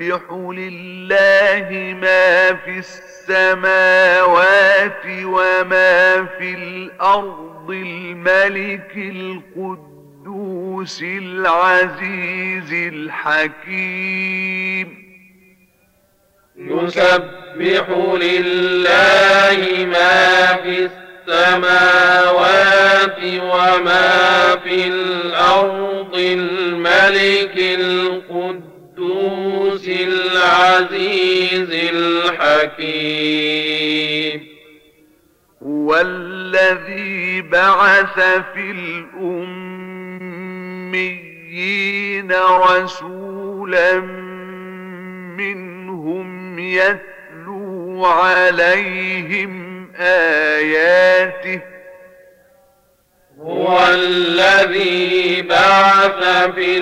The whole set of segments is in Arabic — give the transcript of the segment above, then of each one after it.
لله ما في السماوات وما في الأرض الملك القدوس العزيز الحكيم. يسبح لله ما في السماوات وما في الأرض الملك القدوس العزيز الحكيم. هو الذي بعث في الأميين رسولا منهم يتلو عليهم آياته. هو الذي بعث في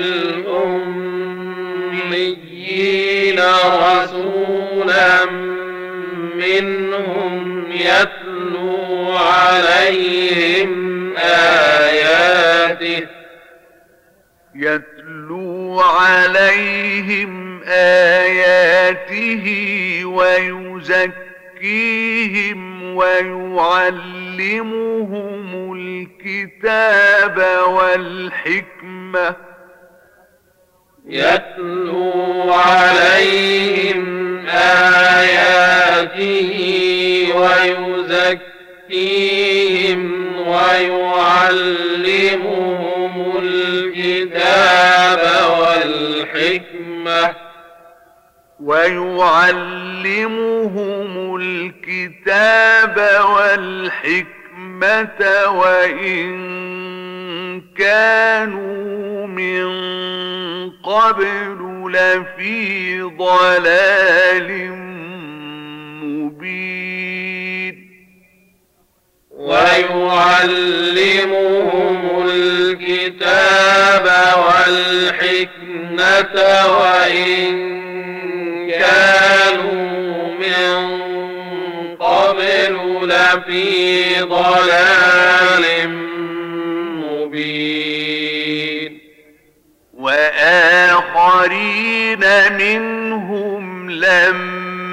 الأميين رسولا منهم يتلو عليهم آياته. يتلو عليهم آياته ويزكيهم ويعلمهم الكتاب والحكمة. يتلو عليهم آياته ويزكيهم ويعلمهم الكتاب والحكمة ويعلمهم الكتاب والحكمة وإن كانوا من قبل لفي ضلال مبين. ويعلمهم الكتاب والحكمة وإن كانوا من قبل لفي ضلال مبين وآخرين منهم لما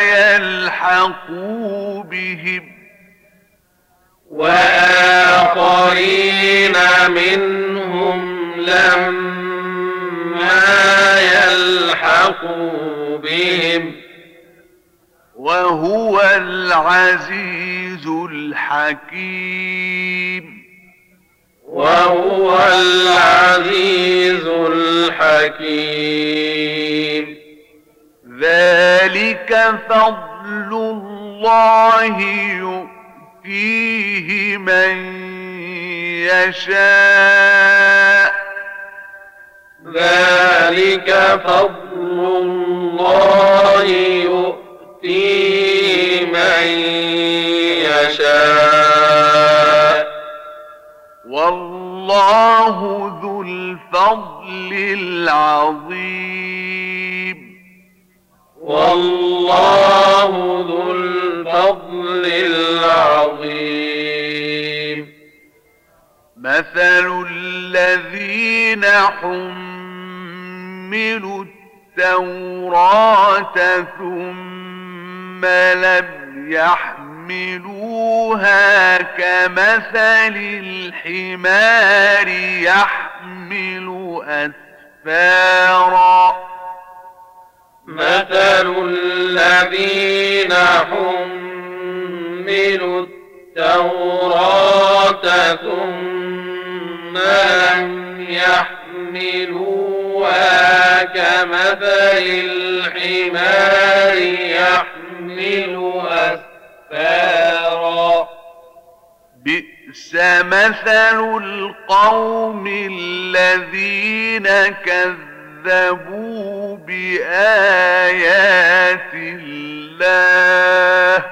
يلحقوا بهم. وآخرين منهم لما يلحقوا بهم. وهو العزيز الحكيم. وهو العزيز الحكيم. ذلك فضل الله يؤتيه من يشاء. ذلك فضل الله يؤتيه من والله ذو الفضل العظيم. والله ذو الفضل العظيم. مثل الذين حملوا التوراة ثم لم يحملوها كمثل الحمار يحمل أسفارا. مثل الذين حملوا التوراة ثم لم يحملوها كمثل الحمار يحمل أسفارا بئس مثل القوم الذين كذبوا كذبوا بآيات الله.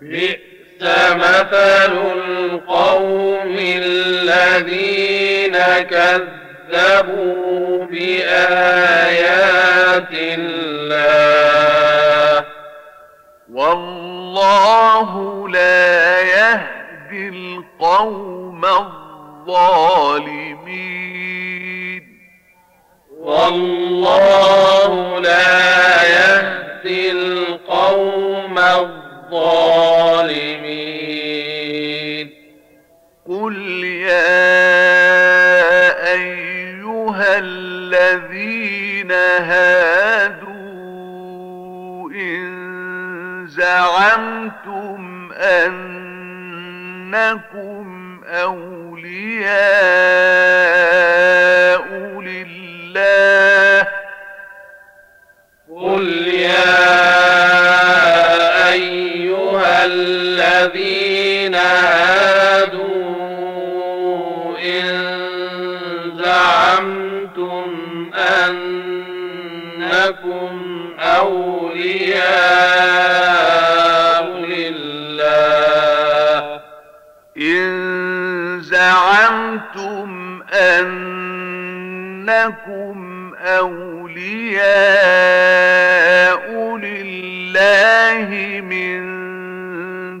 بئس مثل القوم الذين كذبوا بآيات الله. والله لا يهدي القوم الظالمين. والله لا يهدي القوم الظالمين. قل يا أيها الذين هادوا زعمتم أنكم أولياء لله. قل يا أيها الذين هادوا إن زعمتم أنكم أولياء أنكم أولياء لله من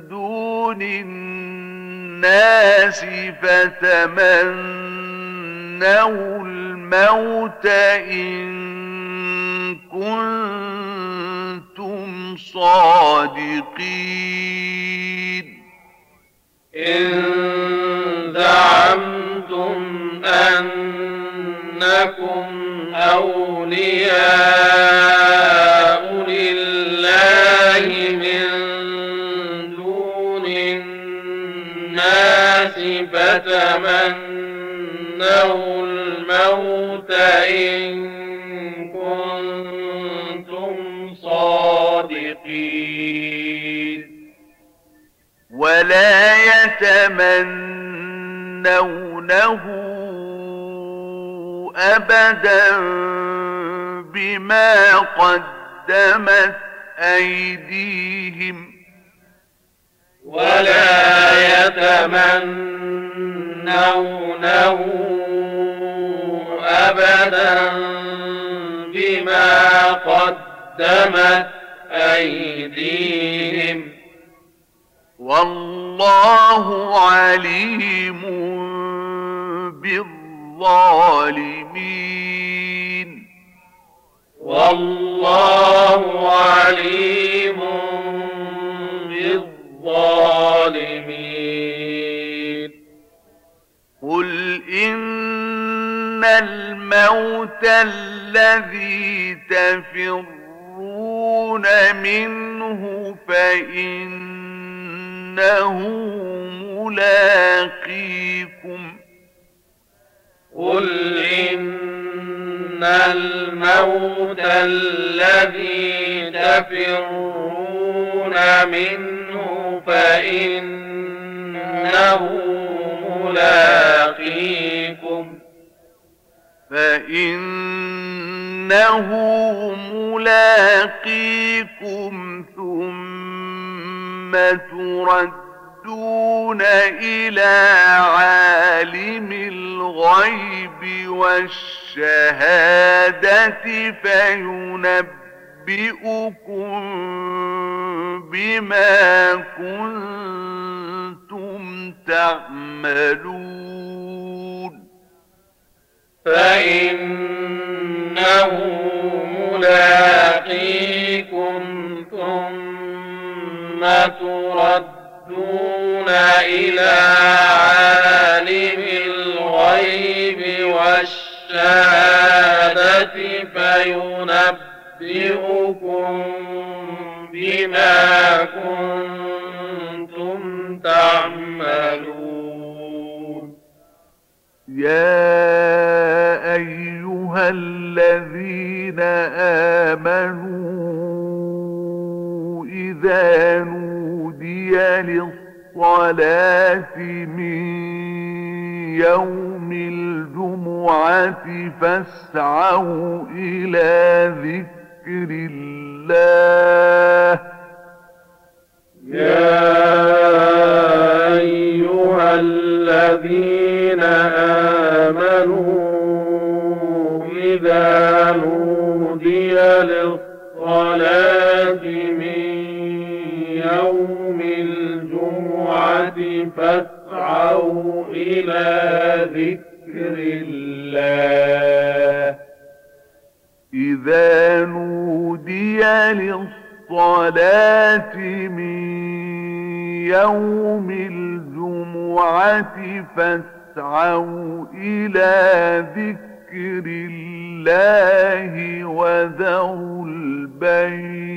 دون الناس فتمنوا الموت إن كنتم صادقين. إن زعمتم أنكم أولياء لله من دون الناس فتمنوا الموت إن كنتم صادقين. ولا يتمنونه أبدا بما قدمت أيديهم. ولا يتمنونه أبدا بما قدمت أيديهم. والله عليم بالظالمين والله عليم بالظالمين. قل إن الموت الذي تفرون منه فإنه ملاقيكم. قل إن الموت الذي تفرون منه فإنه ملاقيكم فإنه ملاقيكم ثم تردون إلى عالم الغيب والشهادة فينبئكم بما كنتم تعملون. فإنه ملاقيكم ثم تردون إلى عالم الغيب والشهادة فينبئكم بما كنتم تعملون. يا أيها الذين آمنوا إذا نودي للصلاة من يوم الجمعة فاسعوا إلى ذكر الله. يا أيها الذين آمنوا إذا نودي للصلاة من يوم فاسعوا إلى ذكر الله. إذا نودي للصلاة من يوم الجمعة فاسعوا إلى ذكر الله وذروا البيع.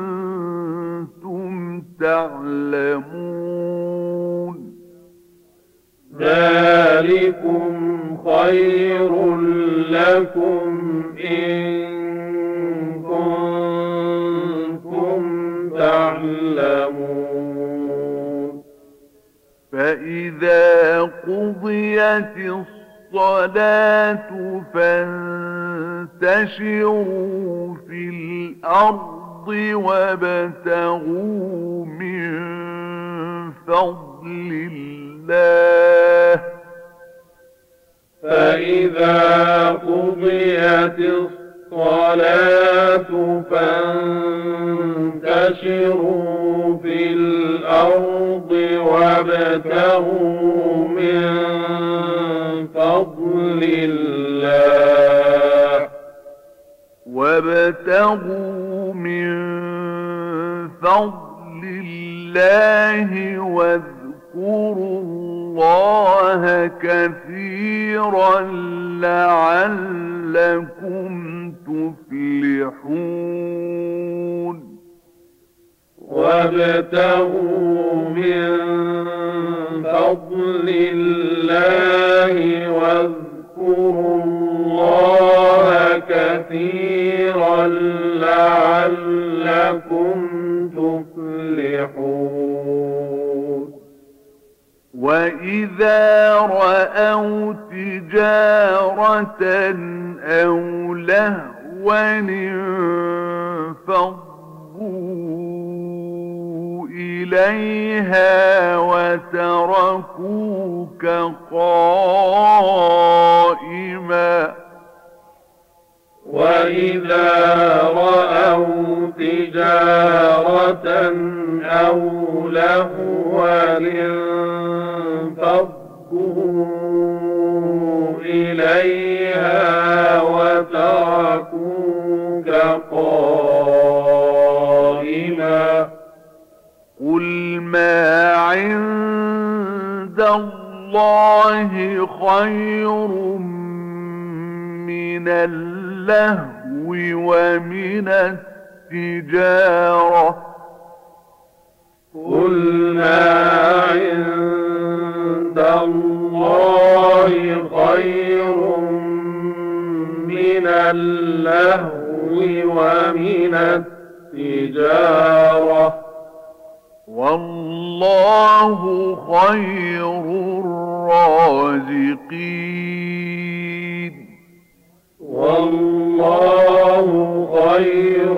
تعلمون. ذلكم خير لكم إن كنتم تعلمون. فإذا قضيت الصلاة فانتشروا في الأرض وابتغوا من فضل الله. فإذا قضيت الصلاة فانتشروا في الأرض وابتغوا من فضل الله. وابتغوا فضل الله واذكروا الله كثيرا لعلكم تفلحون وابتغوا من فضل الله واذكروا الله كثيرا لعلكم وإذا رأوا تجارة أو لهوا انفضوا إليها وتركوك قائما وإذا رأوا تجارة أو لهوا اللهو ومن التجارة. والله خير الرازقين. والله خير